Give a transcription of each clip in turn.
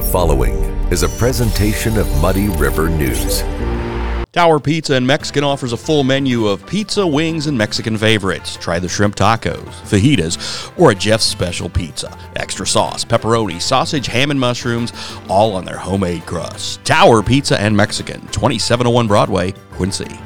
The following is a presentation of Muddy River News. Tower Pizza and Mexican offers a full menu of pizza, wings, and Mexican favorites. Try the shrimp tacos, fajitas, or a Jeff's special pizza. Extra sauce, pepperoni, sausage, ham, and mushrooms, all on their homemade crust. Tower Pizza and Mexican, 2701 Broadway, Quincy.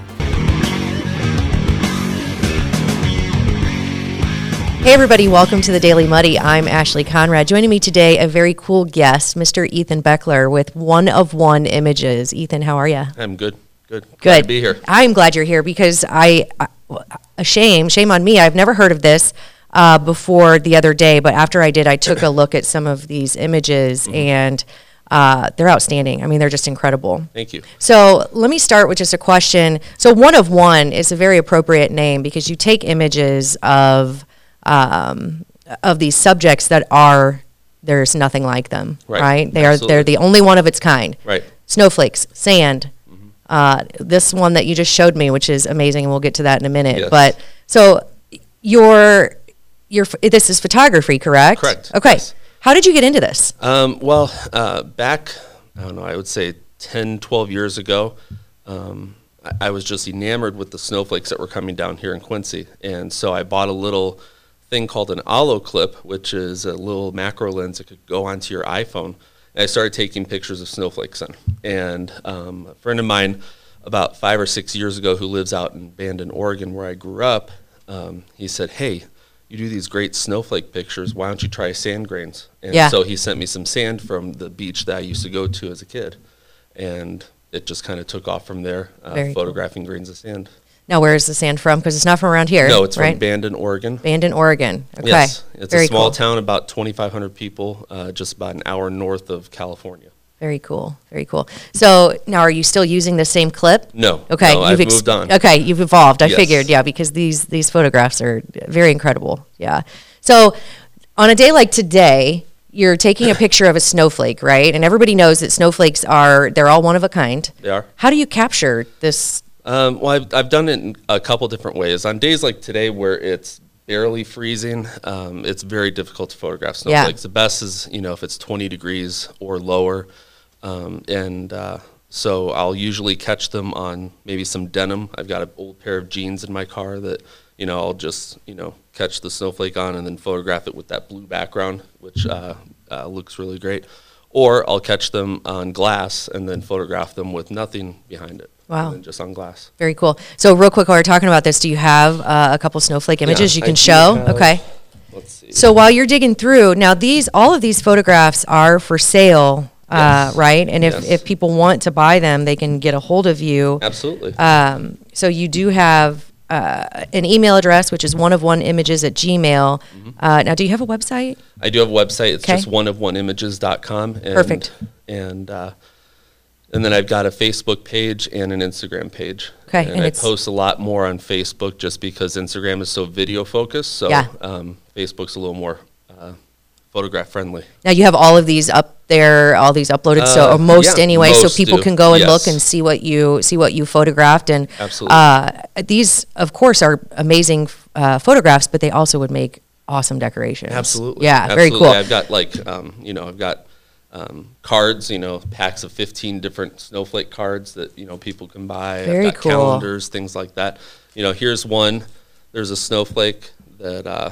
Hey, everybody, welcome to the Daily Muddy. I'm Ashley Conrad. Joining me today, a very cool guest, Mr. Ethan Beckler with One of One Images. Ethan, how are you? I'm good. Good. Good. Glad to be here. I'm glad you're here because I, I- a shame, shame on me. I've never heard of this uh, before the other day, but after I did, I took a look at some of these images Mm-hmm. and uh, they're outstanding. I mean, they're just incredible. Thank you. So let me start with just a question. So one of one is a very appropriate name because you take images of um, of these subjects that are there's nothing like them, right? Right. They are they're the only one of its kind. Right. Snowflakes, sand. Uh, this one that you just showed me, which is amazing, and we'll get to that in a minute. Yes. But so your your this is photography, correct? Correct, Okay. yes. How did you get into this? Um, well, uh, back, I don't know, I would say 10, 12 years ago, um, I, I was just enamored with the snowflakes that were coming down here in Quincy. And so I bought a little thing called an Olloclip, which is a little macro lens that could go onto your iPhone. And I started taking pictures of snowflakes in. And um, a friend of mine, about five or six years ago, who lives out in Bandon, Oregon, where I grew up, um, he said, Hey, you do these great snowflake pictures. Why don't you try sand grains? And Yeah. so he sent me some sand from the beach that I used to go to as a kid. And it just kind of took off from there, uh, Very cool. photographing grains of sand. Now, where is the sand from? Because it's not from around here. No, it's right? from Bandon, Oregon. Bandon, Oregon. Okay. Yes, it's Very a small cool. town, about 2,500 people, uh, just about an hour north of California. Very cool. Very cool. So now, are you still using the same clip? No, Okay. no, I've ex- moved on. Okay, you've evolved. I Yes. figured, yeah, because these these photographs are very incredible. Yeah. So on a day like today, you're taking a picture of a snowflake, right? And everybody knows that snowflakes are they're all one of a kind. They are. How do you capture this? Um, well, I've, I've done it in a couple different ways. On days like today where it's barely freezing, um, it's very difficult to photograph Yeah. snowflakes. The best is, you know, if it's 20 degrees or lower. Um, and uh, so I'll usually catch them on maybe some denim. I've got an old pair of jeans in my car that, you know, I'll just, you know, catch the snowflake on and then photograph it with that blue background, which uh, uh, looks really great. Or I'll catch them on glass and then photograph them with nothing behind it. Wow. Just on glass. Very cool. So real quick, while we're talking about this, do you have uh, a couple snowflake images you can show? have- okay. Let's see. So while you're digging through, now these all of these photographs are for sale, uh, Yes. right? And if, Yes. if people want to buy them, they can get a hold of you. Absolutely. Um, so you do have uh, an email address, which is one of one images at Gmail. Uh, now, do you have a website? I do have a website. It's okay. just oneofoneimages.com. And, Perfect. And uh, and then I've got a Facebook page and an Instagram page. Okay, And, and I post a lot more on Facebook just because Instagram is so video focused. So Yeah. um, Facebook's a little more uh, photograph friendly. Now you have all of these up there, all these uploaded, so Uh, or most yeah, anyway, so people do. can go and look and see what you see what you photographed. And Absolutely. uh, these, of course, are amazing uh, photographs, but they also would make awesome decorations. Absolutely. yeah, very Absolutely. cool. I've got like, um, you know, I've got um, cards, you know, packs of 15 different snowflake cards that, you know, people can buy. Very cool. calendars, things like that. You know, here's one. There's a snowflake that uh,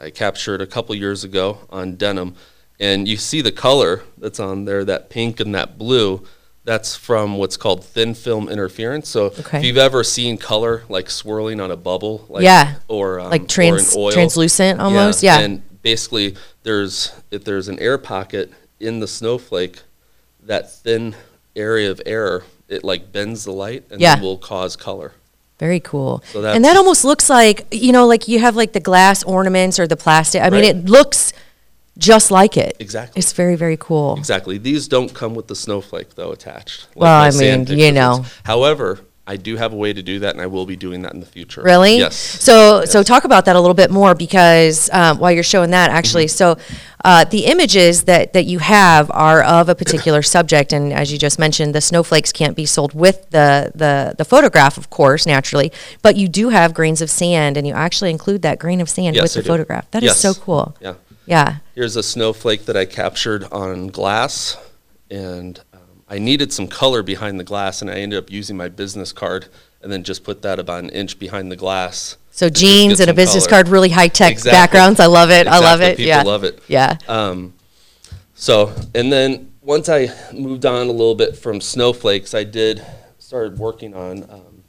I captured a couple years ago on denim. And you see the color that's on there, that pink and that blue. That's from what's called thin film interference. So Okay. if you've ever seen color like swirling on a bubble, like, Yeah. or um, Like trans- oil, translucent almost? Yeah. And basically, there's if there's an air pocket in the snowflake, that thin area of air, it like bends the light and Yeah. will cause color. Very cool. So and that almost looks like, you know, like you have like the glass ornaments or the plastic. I mean, it looks just like it. Exactly. It's very, very cool. Exactly. These don't come with the snowflake though attached. like Well, I mean, you know. However, I do have a way to do that, and I will be doing that in the future. Really? Yes. So, so talk about that a little bit more because um, while you're showing that, actually, Mm-hmm. so uh, the images that that you have are of a particular subject, and as you just mentioned, the snowflakes can't be sold with the the the photograph, of course, naturally, but you do have grains of sand, and you actually include that grain of sand Yes, with the do. photograph. That is Yes. so cool. Yeah. Yeah. Here's a snowflake that I captured on glass, and I needed some color behind the glass, and I ended up using my business card and then just put that about an inch behind the glass. So jeans and a business color. card, really high tech Exactly. backgrounds. I love it. I love Exactly. it. People yeah. love it. Yeah. Um, so, and then once I moved on a little bit from snowflakes, I did started working on um,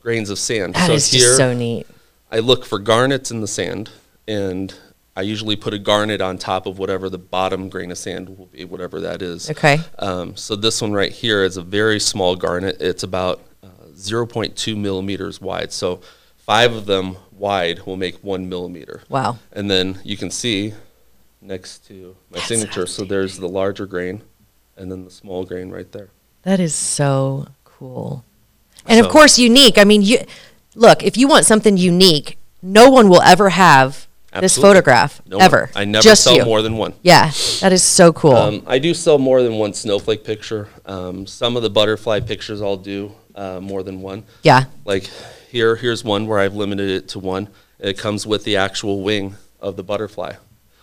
grains of sand. That so is just so neat. I look for garnets in the sand, and I usually put a garnet on top of whatever the bottom grain of sand will be, whatever that is. Okay. Um, so this one right here is a very small garnet. It's about uh, 0.2 millimeters wide. So five of them wide will make one millimeter. Wow. And then you can see next to my That's signature, so there's the larger grain and then the small grain right there. That is so cool. And of course, unique. I mean, you look, if you want something unique, no one will ever have this photograph No ever. I never Just sell you. more than one. Yeah, that is so cool. Um, I do sell more than one snowflake picture. Um, some of the butterfly pictures I'll do uh, more than one. yeah. Like here, here's one where I've limited it to one. It comes with the actual wing of the butterfly.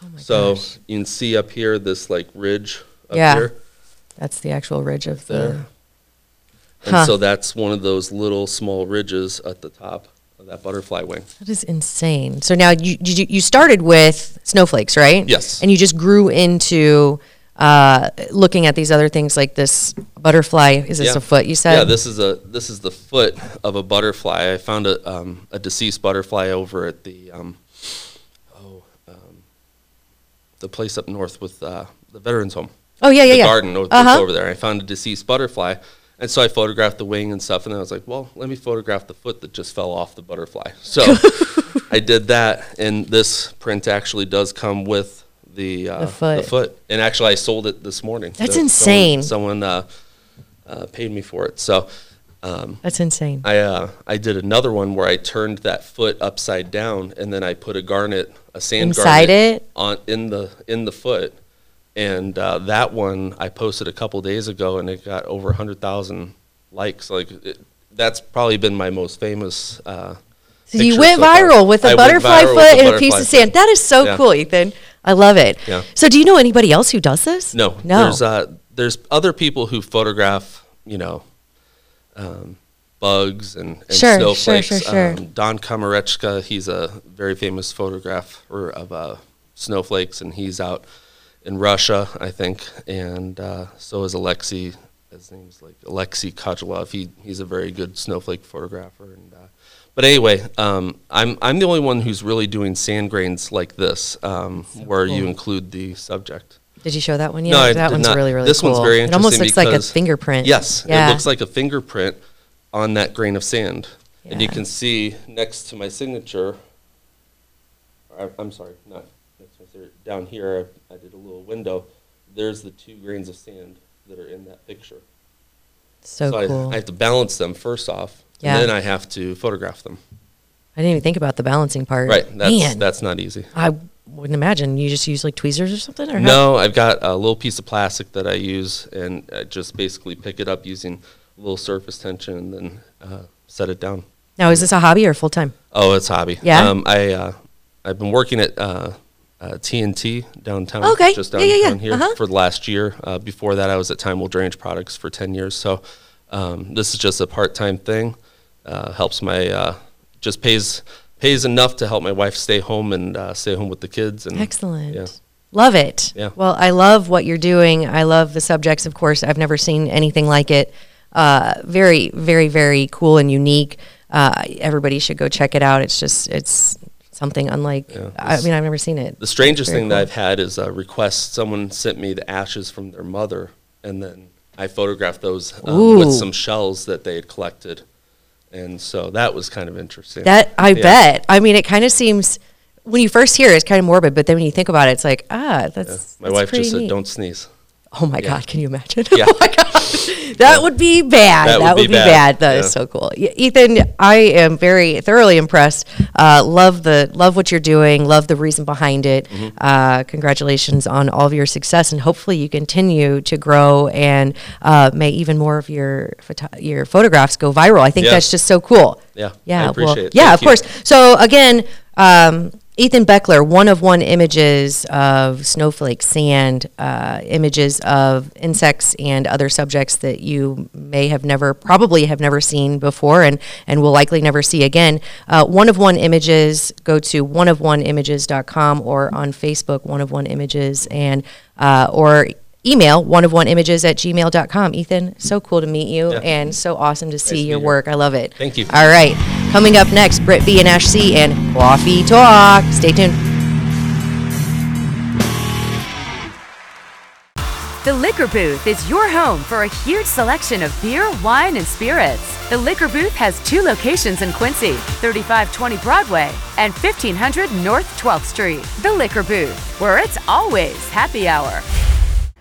Oh my so gosh. you can see up here this like ridge up Yeah. here. That's the actual ridge of the. There. And Huh. so that's one of those little small ridges at the top that butterfly wing. That is insane. So now you you, you started with snowflakes, right? Yes. And you just grew into uh, looking at these other things like this butterfly. Is this Yeah. a foot? You said. Yeah, this is a this is the foot of a butterfly. I found a um, a deceased butterfly over at the um, oh um, the place up north with uh, the veterans home. oh yeah, yeah, the yeah. garden Uh-huh. over there. I found a deceased butterfly, and so I photographed the wing and stuff. And then I was like, well, let me photograph the foot that just fell off the butterfly. So I did that, and this print actually does come with the uh, The foot. And actually, I sold it this morning. That's So insane. Someone, someone uh, uh, paid me for it. So. Um, That's insane. I uh, I did another one where I turned that foot upside down, and then I put a garnet, a sand Inside garnet, it? on in the in the foot, and uh, that one I posted a couple days ago, and it got over hundred thousand likes. Like it, that's probably been my most famous. Uh, So you went so viral with a I butterfly foot and a piece of sand. That is so Yeah. cool, Ethan. I love it. Yeah. So do you know anybody else who does this? No, No. There's uh, there's other people who photograph, you know, um, bugs and, and Sure, sure, snowflakes. sure, sure. Um, Don Komarechka, he's a very famous photographer of uh, snowflakes, and he's out in Russia, I think. And uh, so is Alexei. His name's like Alexei Kojalov. He he's a very good snowflake photographer. And uh, but anyway, um, I'm I'm the only one who's really doing sand grains like this, um, where you include the subject. Did you show that one yet? No, I that did one's not. really, really This cool. one's very It almost looks like a fingerprint. Yes, Yeah. it looks like a fingerprint on that grain of sand. yeah. And you can see next to my signature, I, I'm sorry, not next to my signature, down here, I, I did a little window. There's the two grains of sand that are in that picture. so, I, cool. I have to balance them first off, Yeah. and then I have to photograph them. I didn't even think about the balancing part. Right, that's, Man, that's not easy. I wouldn't imagine you just use like tweezers or something. Or how- No, I've got a little piece of plastic that I use, and I just basically pick it up using a little surface tension and then uh, set it down. Now, is this a hobby or full time? Oh, it's a hobby. Yeah? Um, I uh, I've been working at uh, uh, TNT downtown. Okay. Just Yeah, downtown yeah, yeah. here Uh-huh. for the last year. Uh, before that, I was at Timewell Drainage Products for ten years. So um, this is just a part time thing. Uh, helps my uh, just pays pays enough to help my wife stay home and uh, stay home with the kids. And Excellent. Yeah. Love it. Yeah. Well, I love what you're doing. I love the subjects, of course. I've never seen anything like it. Uh, very, very, very cool and unique. Uh, everybody should go check it out. It's just, it's something unlike, Yeah, I mean, I've never seen it. The strangest thing cool. that I've had is a request. Someone sent me the ashes from their mother, and then I photographed those um, with some shells that they had collected, and so that was kind of interesting. That, I Yeah. bet. I mean, it kind of seems, when you first hear it, it's kind of morbid, but then when you think about it, it's like, ah, that's, Yeah. My that's wife just said, neat. "Don't sneeze." Oh my Yeah. God, can you imagine? Yeah. Oh my God. That would be bad. That, That would, be, bad. bad. That is Yeah. so cool. Ethan, I am very thoroughly impressed. Uh, love the love what you're doing. Love the reason behind it. Mm-hmm. Uh, congratulations on all of your success, and hopefully you continue to grow and uh, may even more of your photo- your photographs go viral. I think Yeah. that's just so cool. Yeah, I Yeah, appreciate well, it. yeah, Thank of you. course. So again, um, Ethan Beckler, one of one images of snowflake, sand, uh, images of insects and other subjects that you may have never, probably have never seen before and, and will likely never see again. Uh, one of one images, go to oneofoneimages.com or on Facebook, one of one images, and uh, or email one of one images at gmail.com. Ethan, so cool to meet you Yeah. and so awesome to see to your work. I love it. Thank you. All right. Coming up next, Britt B and Ash C and Coffee Talk. Stay tuned. The Liquor Booth is your home for a huge selection of beer, wine, and spirits. The Liquor Booth has two locations in Quincy 3520 Broadway and 1500 North 12th Street. The Liquor Booth, where it's always happy hour.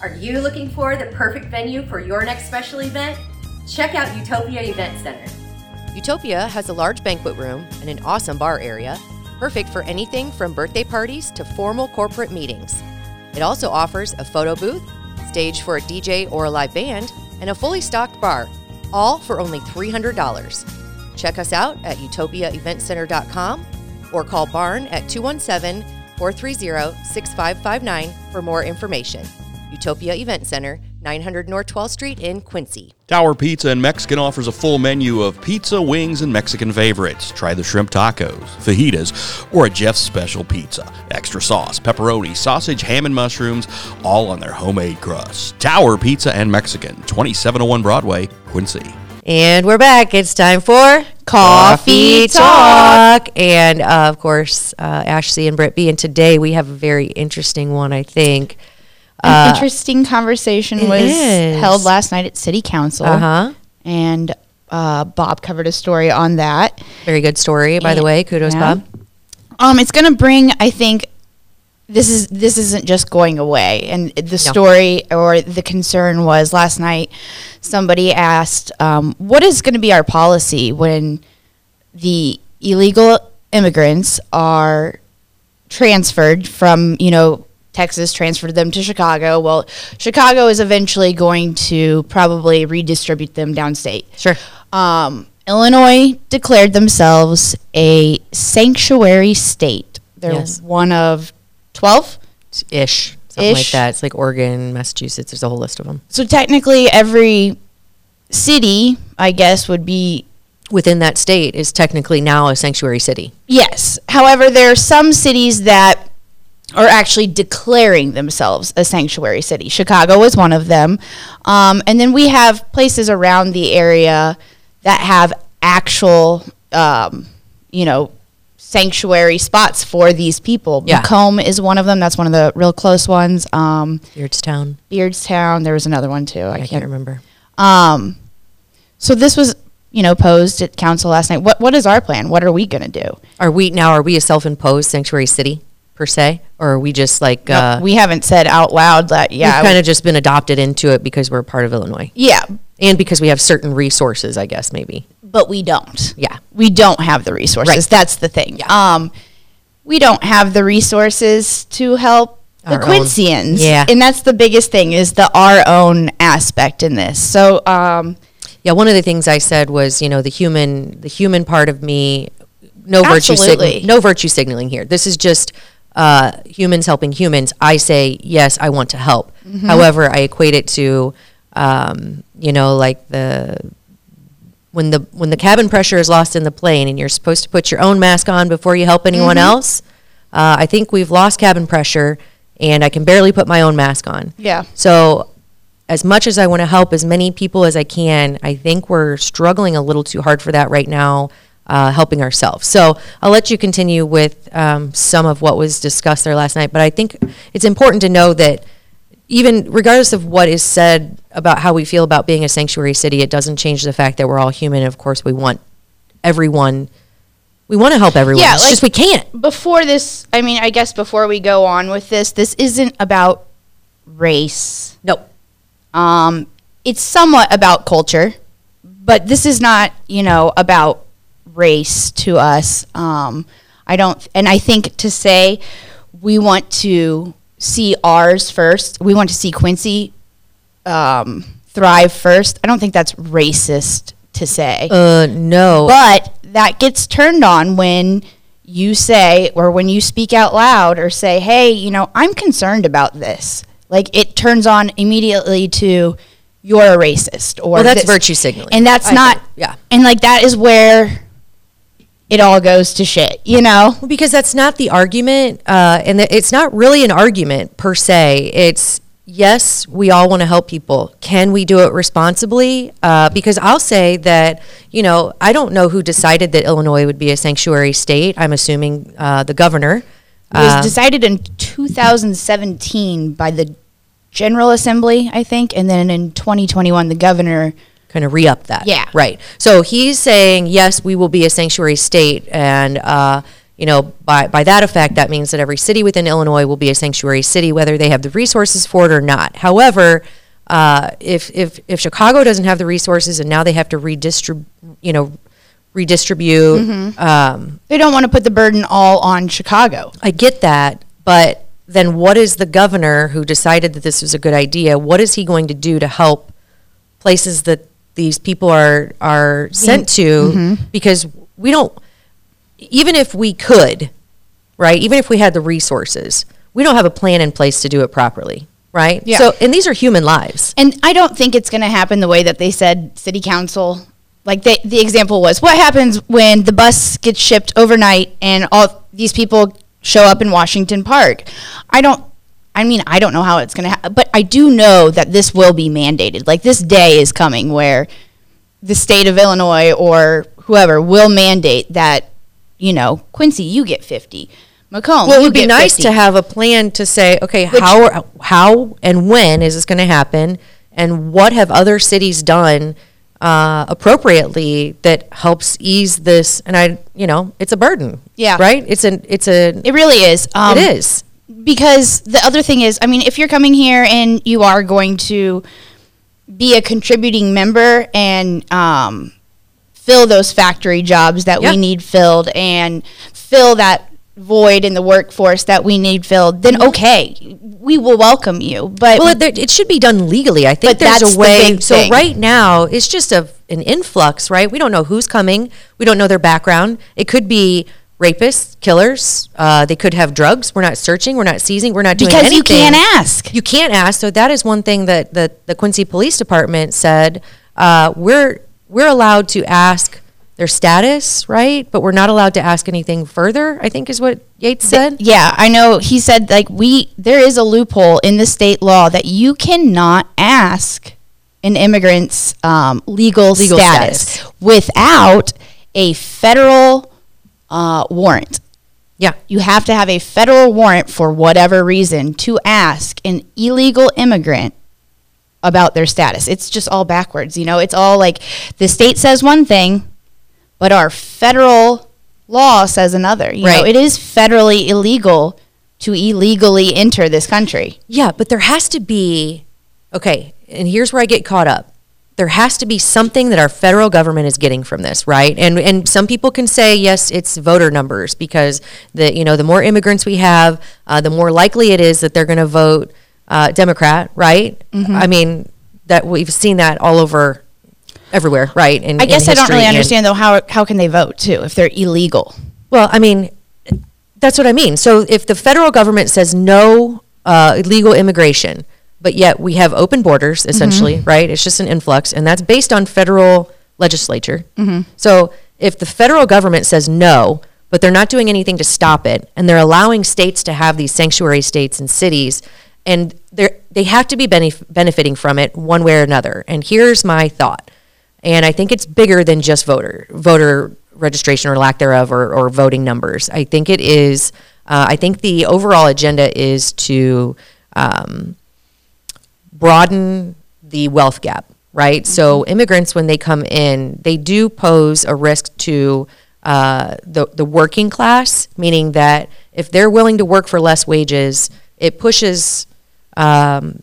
Are you looking for the perfect venue for your next special event? Check out Utopia Event Center. Utopia has a large banquet room and an awesome bar area, perfect for anything from birthday parties to formal corporate meetings. It also offers a photo booth, stage for a DJ or a live band, and a fully stocked bar, all for only $300. Check us out at utopiaeventcenter.com or call Barn at 217 430 6559 for more information. Utopia Event Center, 900 North 12th Street in Quincy. Tower Pizza and Mexican offers a full menu of pizza, wings, and Mexican favorites. Try the shrimp tacos, fajitas, or a Jeff's special pizza. Extra sauce, pepperoni, sausage, ham, and mushrooms, all on their homemade crust. Tower Pizza and Mexican, 2701 Broadway, Quincy. And we're back. It's time for Coffee Talk. And uh, of course, uh, Ashley and Britt B. And today we have a very interesting one, I think. An interesting conversation was is. held last night at City Council. Uh huh. And uh, Bob covered a story on that. Very good story, by the way. Kudos, Yeah. Bob. Um, it's going to bring, I think, this is this isn't just going away. And the story or the concern was last night. Somebody asked, um, "What is going to be our policy when the illegal immigrants are transferred from you know Texas, transferred them to Chicago. Well, Chicago is eventually going to probably redistribute them downstate. Sure. Um, Illinois declared themselves a sanctuary state. They're Yes. one of 12. Ish. Something like Ish. that. It's like Oregon, Massachusetts. There's a whole list of them. So technically, every city, I guess, would be Within that state is technically now a sanctuary city. Yes. However, there are some cities that are actually declaring themselves a sanctuary city. Chicago is one of them. Um, and then we have places around the area that have actual, um, you know, sanctuary spots for these people. Yeah. Macomb is one of them. That's one of the real close ones. Um, Beardstown. Beardstown, there was another one too. I, I can't remember. Um, so this was, you know, posed at council last night. What What is our plan? What are we going to do? Are we now? Are we a self-imposed sanctuary city per se, or are we just like No, uh, we haven't said out loud that yeah we've kind of just been adopted into it because we're part of Illinois, yeah and because we have certain resources, I guess maybe. but we don't Yeah. we don't have the resources Right. that's the thing Yeah. um we don't have the resources to help the Our own. Yeah. and that's the biggest thing is the our own aspect in this so um Yeah, one of the things I said was, you know, the human, the human part of me, no virtue, Absolutely. no virtue signaling here. This is just uh, humans helping humans. I say yes, I want to help. However, I equate it to, um, you know, like the when the when the cabin pressure is lost in the plane, and you're supposed to put your own mask on before you help anyone else. Uh, I think we've lost cabin pressure, and I can barely put my own mask on. yeah So, as much as I want to help as many people as I can, I think we're struggling a little too hard for that right now, uh, helping ourselves. So, I'll let you continue with um, some of what was discussed there last night. But I think it's important to know that even regardless of what is said about how we feel about being a sanctuary city, it doesn't change the fact that we're all human. Of course, we want everyone We want to help everyone. Yeah, it's like- just we can't. before this, I mean, I guess before we go on with this, this isn't about race. No. Um, it's somewhat about culture, but this is not, you know, about race to us. Um, I don't, and I think to say we want to see ours first, we want to see Quincy um, thrive first. I don't think that's racist to say. Uh, no. But that gets turned on when you say, or when you speak out loud, or say, hey, you know, I'm concerned about this. Like it turns on immediately to, you're a racist. Or Well, that's this. virtue signaling, And that's I not, think, yeah. And like that is where it all goes to shit, you know? Because that's not the argument, uh, and the, it's not really an argument per se. It's yes, we all want to help people. Can we do it responsibly? Uh, because I'll say that you know I don't know who decided that Illinois would be a sanctuary state. I'm assuming uh, the governor. It was Uh, decided in 2017 by the General Assembly, I think, and then in 2021, the governor. Kind of re-up that. Yeah. Right. So he's saying, yes, we will be a sanctuary state. And, uh, you know, by, by that effect, that means that every city within Illinois will be a sanctuary city, whether they have the resources for it or not. However, uh, if, if, if Chicago doesn't have the resources and now they have to redistribute, you know, redistribute, Mm-hmm. um, They don't want to put the burden all on Chicago. I get that, but then what is the governor who decided that this was a good idea? What is he going to do to help places that these people are are sent mm-hmm. to? Mm-hmm. Because we don't, even if we could, right? Even if we had the resources, we don't have a plan in place to do it properly, right? Yeah. So, and these are human lives. And I don't think it's going to happen the way that they said city council. Like they, the example was, what happens when the bus gets shipped overnight and all these people show up in Washington Park? I don't. I mean, I don't know how it's going to happen, but I do know that this will be mandated. Like this day is coming where the state of Illinois or whoever will mandate that, you know, Quincy, you get 50. Macomb, Well, it would be nice 50. to have a plan to say, okay, Which- how how and when is this going to happen, and what have other cities done uh, appropriately that helps ease this? And I, you know, it's a burden. Yeah. Right. It's an it's a It really is. Um, it is. Because the other thing is, I mean, if you're coming here and you are going to be a contributing member and um, fill those factory jobs that Yeah. we need filled and fill that void in the workforce that we need filled, then okay, we will welcome you. But Mm-hmm. Well, it, it should be done legally. I think there's that's a the way. big So thing. right now, it's just a an influx, right? We don't know who's coming. We don't know their background. It could be rapists, killers. Uh, they could have drugs. We're not searching. We're not seizing. We're not doing anything. because anything. you can't ask. You can't ask. So that is one thing that the, the Quincy Police Department said. Uh, we're we're allowed to ask their status, right? But we're not allowed to ask anything further. I think is what Yates said. Yeah, I know. He said like we there is a loophole in the state law that you cannot ask an immigrant's um, legal, Legal status, status. without a federal uh, warrant. Yeah. You have to have a federal warrant for whatever reason to ask an illegal immigrant about their status. It's just all backwards, you know. It's all like the state says one thing, but our federal law says another. You know, Right. it is federally illegal to illegally enter this country. Yeah, but there has to be, okay, and here's where I get caught up. There has to be something that our federal government is getting from this, right? And and some people can say yes, it's voter numbers because the you know the more immigrants we have, uh, the more likely it is that they're going to vote uh, Democrat, right? Mm-hmm. I mean that we've seen that all over, everywhere, right? In, I guess I don't really and- understand though how how can they vote too if they're illegal? well, I mean, that's what I mean. So if the federal government says no uh, illegal immigration, but yet we have open borders, essentially, right? It's just an influx, and that's based on federal legislature. So if the federal government says no, but they're not doing anything to stop it, and they're allowing states to have these sanctuary states and cities, and they they have to be benef- benefiting from it one way or another. And here's my thought, and I think it's bigger than just voter voter registration or lack thereof or, or voting numbers. I think it is. Uh, I think the overall agenda is to um, broaden the wealth gap, right? So immigrants, when they come in, they do pose a risk to uh, the the working class, meaning that if they're willing to work for less wages, it pushes um,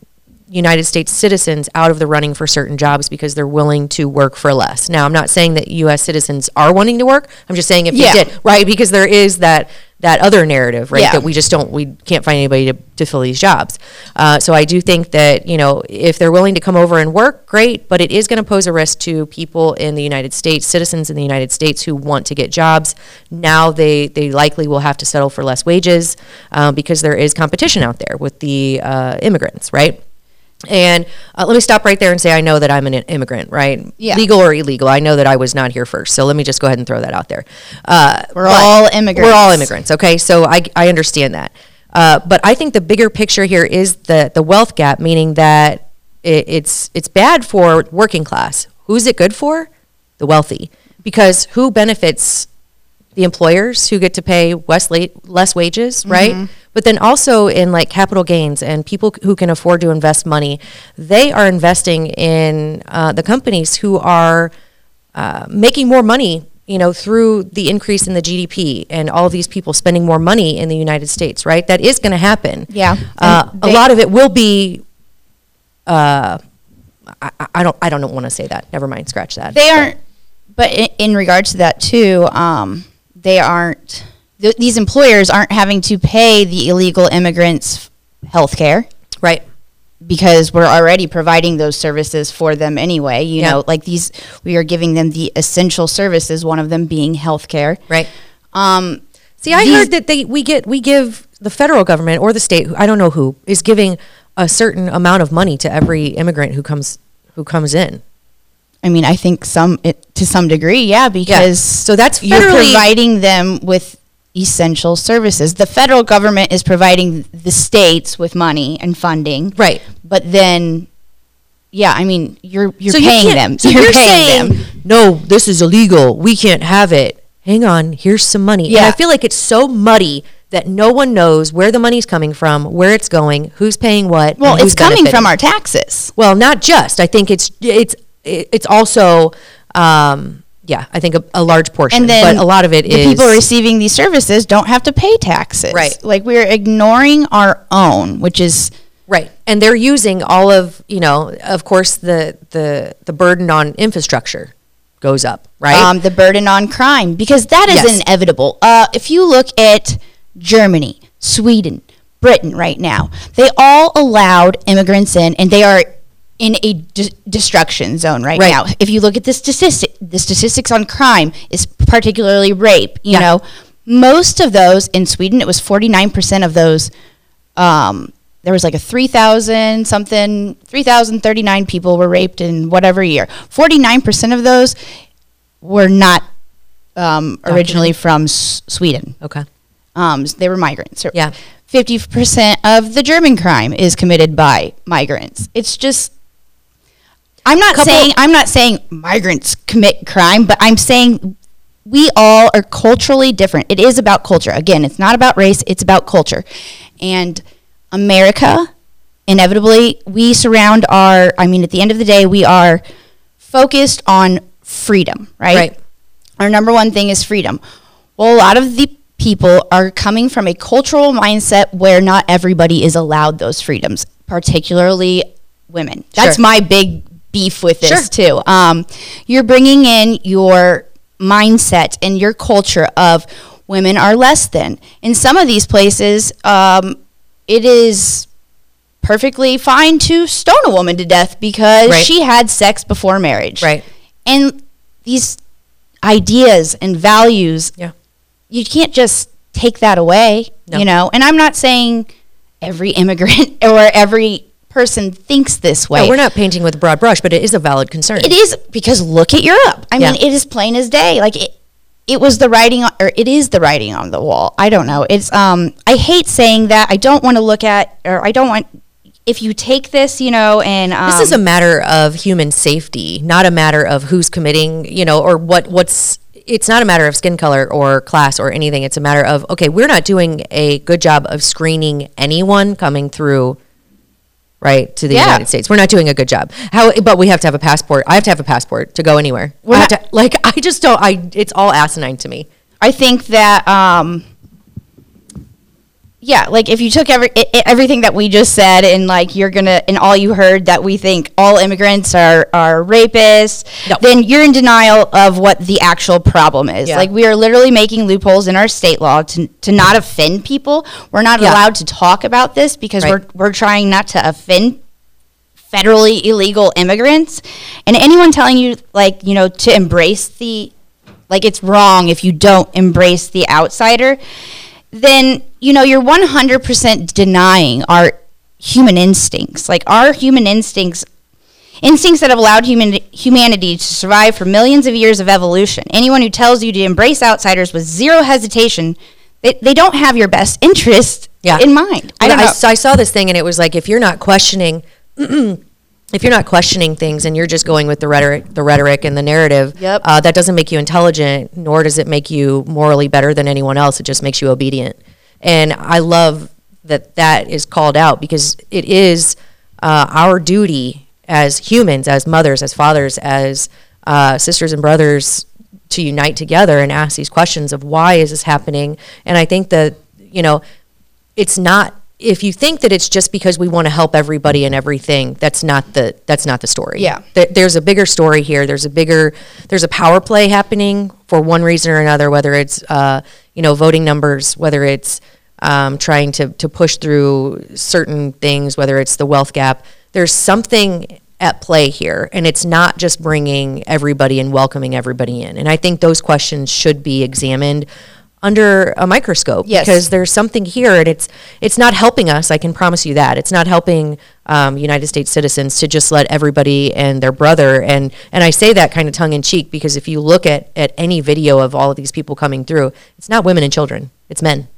United States citizens out of the running for certain jobs because they're willing to work for less. Now, I'm not saying that U.S. citizens are wanting to work. I'm just saying if Yeah. you did, right? Because there is that that other narrative, right? Yeah. That we just don't, we can't find anybody to, to fill these jobs. Uh, so I do think that you know if they're willing to come over and work, great. But it is going to pose a risk to people in the United States, citizens in the United States who want to get jobs. Now they they likely will have to settle for less wages um, because there is competition out there with the uh, immigrants, right? And uh, let me stop right there and say I know that I'm an immigrant, right? Yeah. Legal or illegal. I know that I was not here first. So let me just go ahead and throw that out there. Uh, We're all immigrants. We're all immigrants, okay? So I, I understand that. Uh, but I think the bigger picture here is the, the wealth gap, meaning that it, it's, it's bad for working class. Who's it good for? The wealthy. Because who benefits the employers who get to pay less, less wages, right? But then also in like capital gains and people who can afford to invest money, they are investing in uh, the companies who are uh, making more money, you know, through the increase in the GDP and all of these people spending more money in the United States, right? That is going to happen. Yeah. Uh, a lot of it will be. Uh, I, I- don't. I don't want to say that. Never mind. Scratch that. They aren't, but in, in regards to that too, um, they aren't. Th- these employers aren't having to pay the illegal immigrants health care right. because we're already providing those services for them anyway. You Yeah. know, like these, we are giving them the essential services. One of them being health care. Right. Um, See, I heard that they we get we give the federal government or the state, I don't know who, is giving a certain amount of money to every immigrant who comes who comes in. I mean, I think some it, to some degree, yeah, because So that's you're providing them with essential services. The federal government is providing the states with money and funding, Right. But then, yeah, I mean, you're you're So paying can't- them. So you're, you're, paying saying, them. no, this is illegal. We can't have it. Hang on, here's some money. And Yeah. I feel like it's so muddy that no one knows where the money's coming from, where it's going, who's paying what. Well, and it's coming benefiting. from our taxes. Well, not just. I think it's it's it's also um, yeah. I think a, a large portion, And then but a lot of it the is people receiving these services don't have to pay taxes. Right. Like we're ignoring our own, which is Right. And they're using all of, you know, of course the the the burden on infrastructure goes up, right? um, the burden on crime because that is Yes. inevitable. Uh, if you look at Germany, Sweden, Britain right now, they all allowed immigrants in, and they are in a de- destruction zone right, Right. now. If you look at the statistic, the statistics on crime is particularly rape. You Yeah. know, most of those in Sweden, it was forty nine percent of those. Um, there was like a 3,000 something, 3,039 people were raped in whatever year. 49% of those were not um, originally from S- Sweden. okay. Um, s- they were migrants. Yeah. 50% of the German crime is committed by migrants. It's just I'm not Couple- saying I'm not saying migrants commit crime, but I'm saying we all are culturally different. It is about culture. Again, it's not about race, it's about culture. And America, inevitably, we surround our I mean at the end of the day, we are focused on freedom, right? Right. Our number one thing is freedom. Well, a lot of the people are coming from a cultural mindset where not everybody is allowed those freedoms, particularly women. That's Sure. my big beef with this Sure. too. Um, you're bringing in your mindset and your culture of women are less than. In some of these places, um, it is perfectly fine to stone a woman to death because Right. she had sex before marriage. Right. And these ideas and values, Yeah. you can't just take that away, No. you know. And I'm not saying every immigrant or every person thinks this way. No, we're not painting with a broad brush, but it is a valid concern. It is because look at Europe. I Yeah. mean, it is plain as day. Like it, it was the writing, on, or it is the writing on the wall. I don't know. It's um, I hate saying that. I don't want to look at, or I don't want. If you take this, you know, and um, This is a matter of human safety, not a matter of who's committing, you know, or what what's it's not a matter of skin color or class or anything. It's a matter of okay, we're not doing a good job of screening anyone coming through right to the Yeah. United States. We're not doing a good job. How but we have to have a passport. I have to have a passport to go anywhere. I have not- to, like I just don't I it's all asinine to me. I think that um, yeah, like if you took every i- i- everything that we just said and like you're gonna and all you heard that we think all immigrants are are rapists, No. then you're in denial of what the actual problem is. Yeah. Like we are literally making loopholes in our state law to to not offend people. We're not Yeah. allowed to talk about this because Right. we're we're trying not to offend federally illegal immigrants and anyone telling you like you know to embrace the like it's wrong if you don't embrace the outsider then you know you're 100% denying our human instincts. Like our human instincts instincts that have allowed human humanity to survive for millions of years of evolution. Anyone who tells you to embrace outsiders with zero hesitation they, they don't have your best interest Yeah. in mind. I I, I saw this thing and it was like if you're not questioning if you're not questioning things and you're just going with the rhetoric the rhetoric and the narrative Yep. uh, that doesn't make you intelligent nor does it make you morally better than anyone else. It just makes you obedient and i love that that is called out because it is uh, our duty as humans as mothers as fathers as uh, sisters and brothers to unite together and ask these questions of why is this happening? And i think that you know it's not if you think that it's just because we want to help everybody and everything that's not the that's not the story. Yeah. There- there's a bigger story here. There's a bigger there's a power play happening for one reason or another whether it's uh, you know voting numbers whether it's um, trying to to push through certain things whether it's the wealth gap. There's something at play here and it's not just bringing everybody and welcoming everybody in. And i think those questions should be examined under a microscope Yes. because there's something here and it's it's not helping us i can promise you that. It's not helping um, united states citizens to just let everybody and their brother and and i say that kind of tongue in cheek because if you look at at any video of all of these people coming through it's not women and children it's men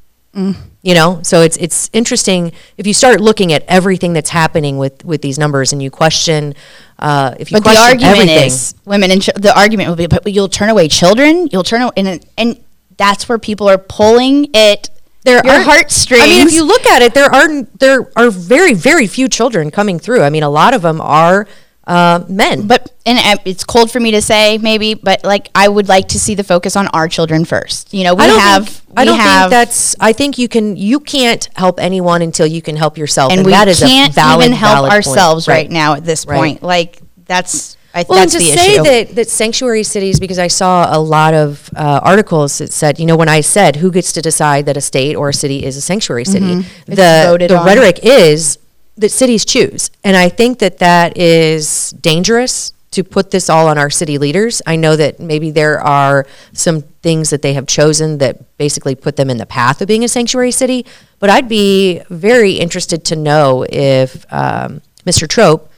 you know so it's it's interesting if you start looking at everything that's happening with with these numbers and you question uh, if you But the argument is women and ch- the argument will be, but you'll turn away children. You'll turn away, and and that's where people are pulling it. There your are heartstrings. I mean, if you look at it, there are there are very very few children coming through. I mean, a lot of them are uh, men. but and uh, it's cold for me to say maybe, but like I would like to see the focus on our children first. You know, we I don't have. think, I don't have, think that's. I think you can. You can't help anyone until you can help yourself, and and, we that is can't a valid, even help valid point. ourselves right. now at this Right. point. Like that's. I, Well, that's and to the say issue. that that sanctuary cities, because I saw a lot of uh, articles that said, you know, when I said who gets to decide that a state or a city is a sanctuary city, Mm-hmm. The the on. rhetoric is that cities choose, and I think that that is dangerous to put this all on our city leaders. I know that maybe there are some things that they have chosen that basically put them in the path of being a sanctuary city, but I'd be very interested to know if um, Mr. Troup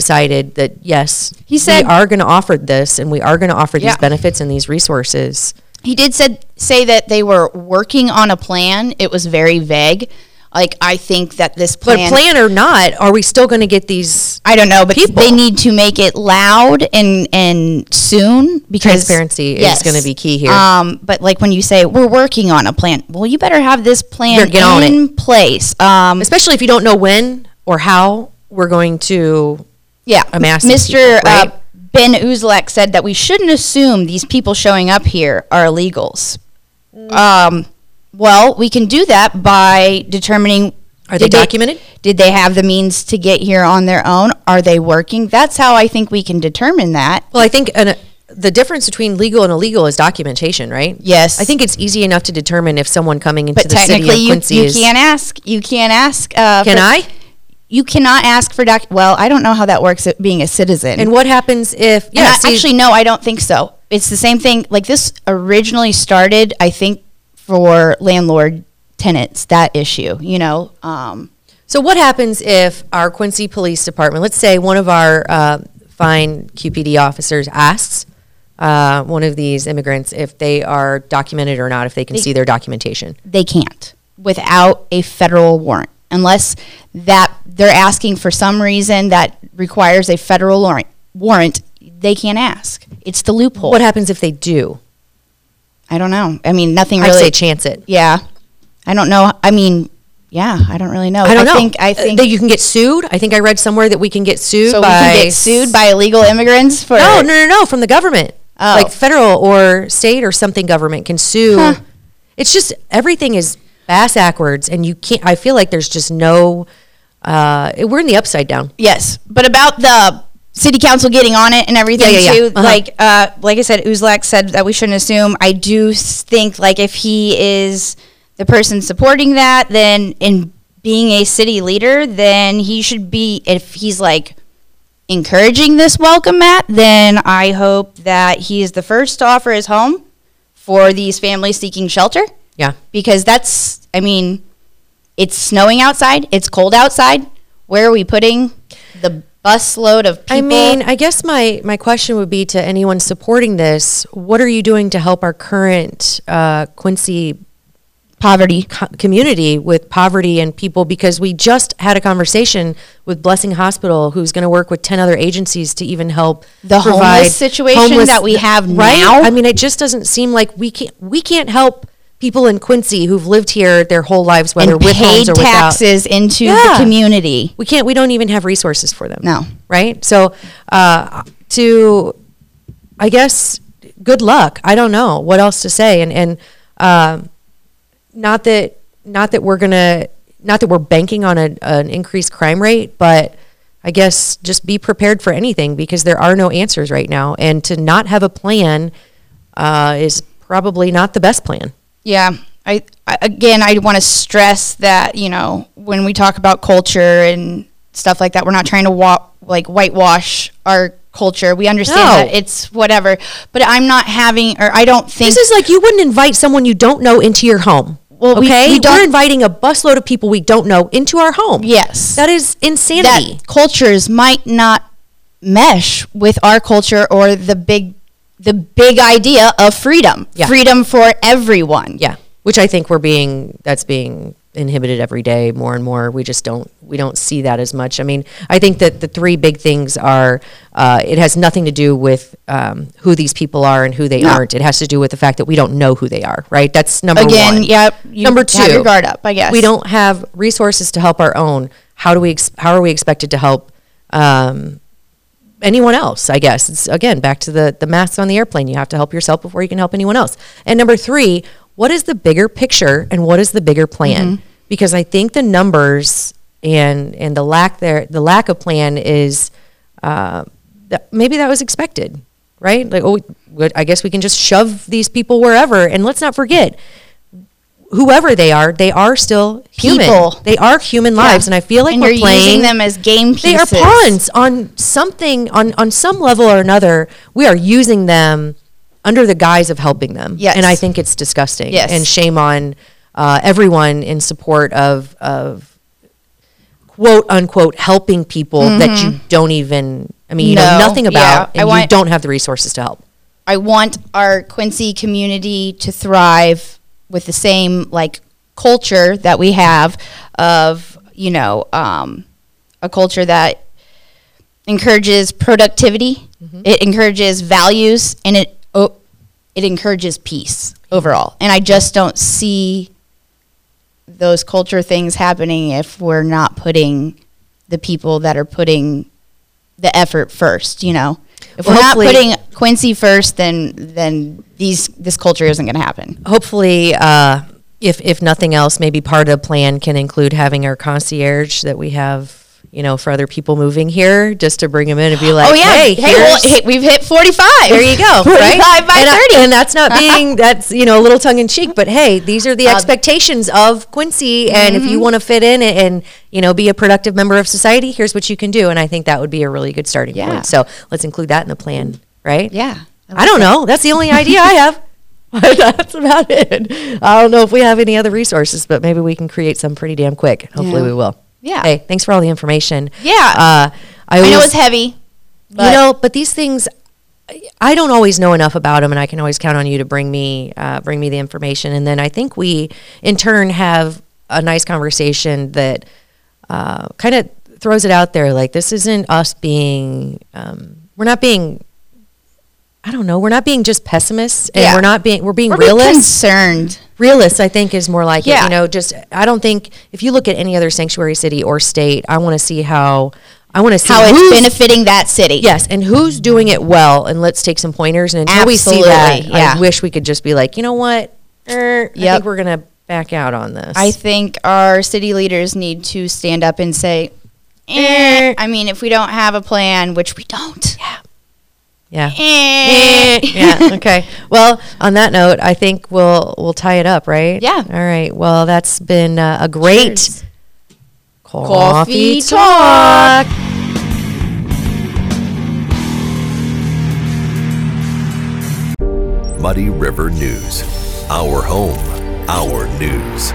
decided that yes, He said- we are going to offer this and we are going to offer Yeah. these benefits and these resources. He did said say that they were working on a plan. It was very vague. Like I think that this plan, But plan, plan or not, are we still going to get these? I don't know, but people. they need to make it loud and and soon because Transparency is gonna be key here. Um, but like when you say we're working on a plan, well, you better have this plan get on in place. Um, Especially if you don't know when or how we're going to. Yeah, Mr. people, right? uh, Ben Uzelac said that we shouldn't assume these people showing up here are illegals. Mm. Um, well, we can do that by determining Are they did documented? did they have the means to get here on their own? Are they working? That's how I think we can determine that. Well, I think an, the difference between legal and illegal is documentation, right? Yes. I think it's easy enough to determine if someone coming into But the city of technically, you, you is. can't ask. You can't ask. Uh, Can I? You cannot ask for doc. Well, I don't know how that works. At being a citizen. And what happens if? Yeah, actually, no, I don't think so. It's the same thing. Like this originally started, I think, for landlord tenants. That issue, you know. Um, So what happens if our Quincy Police Department, let's say one of our uh, fine QPD officers asks uh, one of these immigrants if they are documented or not, if they can They- see their documentation? they can't without a federal warrant, unless that they're asking for some reason that requires a federal warrant. Warrant, they can't ask. It's the loophole. What happens if they do? I don't know. I mean, nothing really. I'd really. say chance it. yeah, I don't know. I mean, yeah, I don't really know. I don't know. think I Uh, think that you can get sued. I think I read somewhere that we can get sued so. by we can get sued by illegal immigrants for No, no, no, no, from the government. Oh. Like federal or state or something government can sue. It's just everything is bass backwards, and you can't. I feel like there's just no. Uh, we're in the upside down. Yes, but about the city council getting on it and everything Yeah, yeah, yeah. too. Uh-huh. Like, uh, like I said, Uzelac said that we shouldn't assume. I do think like if he is the person supporting that, then in being a city leader, then he should be. If he's like encouraging this welcome mat, then I hope that he is the first to offer his home for these families seeking shelter Yeah. because that's I mean, it's snowing outside, it's cold outside. Where are we putting the bus load of people? I mean, I guess my my question would be to anyone supporting this: What are you doing to help our current uh, Quincy poverty. co- community with poverty and people? Because we just had a conversation with Blessing Hospital, who's going to work with ten other agencies to even help The homeless situation that we have right? now? I mean, it just doesn't seem like we can't we can't help people in Quincy who've lived here their whole lives, whether and with paid homes or without. taxes into Yeah. the community. We can't. We don't even have resources for them. No. Right. So, uh, to, I guess, good luck. I don't know what else to say, and and um, not that not that we're gonna not that we're banking on a, an increased crime rate, but I guess just be prepared for anything because there are no answers right now, and to not have a plan uh, is probably not the best plan. Yeah. I, I again I want to stress that, you know, when we talk about culture and stuff like that, we're not trying to wa- like whitewash our culture. We understand No. that it's whatever, but I'm not having or I don't think This is like you wouldn't invite someone you don't know into your home. Well, we- okay, we don't- are inviting a busload of people we don't know into our home. Yes. that is insanity. that cultures might not mesh with our culture or the big the big idea of freedom Yeah. freedom for everyone yeah, which I think we're being that's being inhibited every day more and more. We just don't we don't see that as much. I mean, I think that the three big things are uh, it has nothing to do with um, who these people are and who they No. aren't. It has to do with the fact that we don't know who they are. Right? That's number again one. yeah you number have two, your guard up i guess we don't have resources to help our own. How do we? Ex- how are we expected to help um, anyone else? I guess it's again back to the the masks on the airplane. You have to help yourself before you can help anyone else. And number three, what is the bigger picture and what is the bigger plan? Because I think the numbers and and the lack there the lack of plan is uh, that maybe that was expected, right? Like oh, I guess we can just shove these people wherever. And let's not forget whoever they are, they are still human. People. They are human lives, and I feel like and we're playing using them as game pieces they are pawns on something on on some level or another. We are using them under the guise of helping them. Yes. and I think it's disgusting. Yes. and shame on uh, everyone in support of of quote unquote helping people that you don't even. I mean, you know Mm-hmm. Nothing yeah, about, I and you don't have the resources to help. I want our Quincy community to thrive with the same like culture that we have of you know um, a culture that encourages productivity, it encourages values, and it oh, it encourages peace overall. And I just don't see those culture things happening if we're not putting the people that are putting the effort first. You know, if Well, we're not putting Quincy first, then then these this culture isn't going to happen. hopefully, uh, if if nothing else, maybe part of the plan can include having our concierge that we have, you know, for other people moving here, just to bring them in and be like, oh yeah, hey, hey, well, hey, we've hit forty five. there you go, 45 right? by and, I- thirty. and that's not being that's you know a little tongue in cheek, but hey, these are the Uh, expectations of Quincy, and if Mm-hmm. you want to fit in and, and you know be a productive member of society, here's what you can do, and I think that would be a really good starting Yeah. point. So let's include that in the plan, right? yeah, I don't know. That's the only idea I have. That's about it. I don't know if we have any other resources, but maybe we can create some pretty damn quick. Hopefully, Yeah. we will. Yeah. Hey, thanks for all the information. Yeah. Uh, I, I know always- it's heavy. you know, but these things, I- I don't always know enough about them, and I can always count on you to bring me uh, bring me the information. And then I think we, in turn, have a nice conversation that uh, kind of throws it out there. Like this isn't us being, um, we're not being. I don't know. We're not being just pessimists, and Yeah. we're not being. We're being We're being realists concerned. realists i think is more like it you know just i don't think if you look at any other sanctuary city or state i want to see how I want to see how it's benefiting that city. Yes, and who's doing it well, and let's take some pointers. And until we see that, Absolutely, yeah. I wish we could just be like, you know what? Er, I think we're gonna back out on this. I think our city leaders need to stand up and say, eh. I mean, if we don't have a plan, which we don't. yeah. Eh. yeah. Okay. Well, on that note, I think we'll we'll tie it up, right? Yeah. All right. Well, that's been uh, a great Cheers. coffee, Coffee talk. Muddy River News. Our home, our news.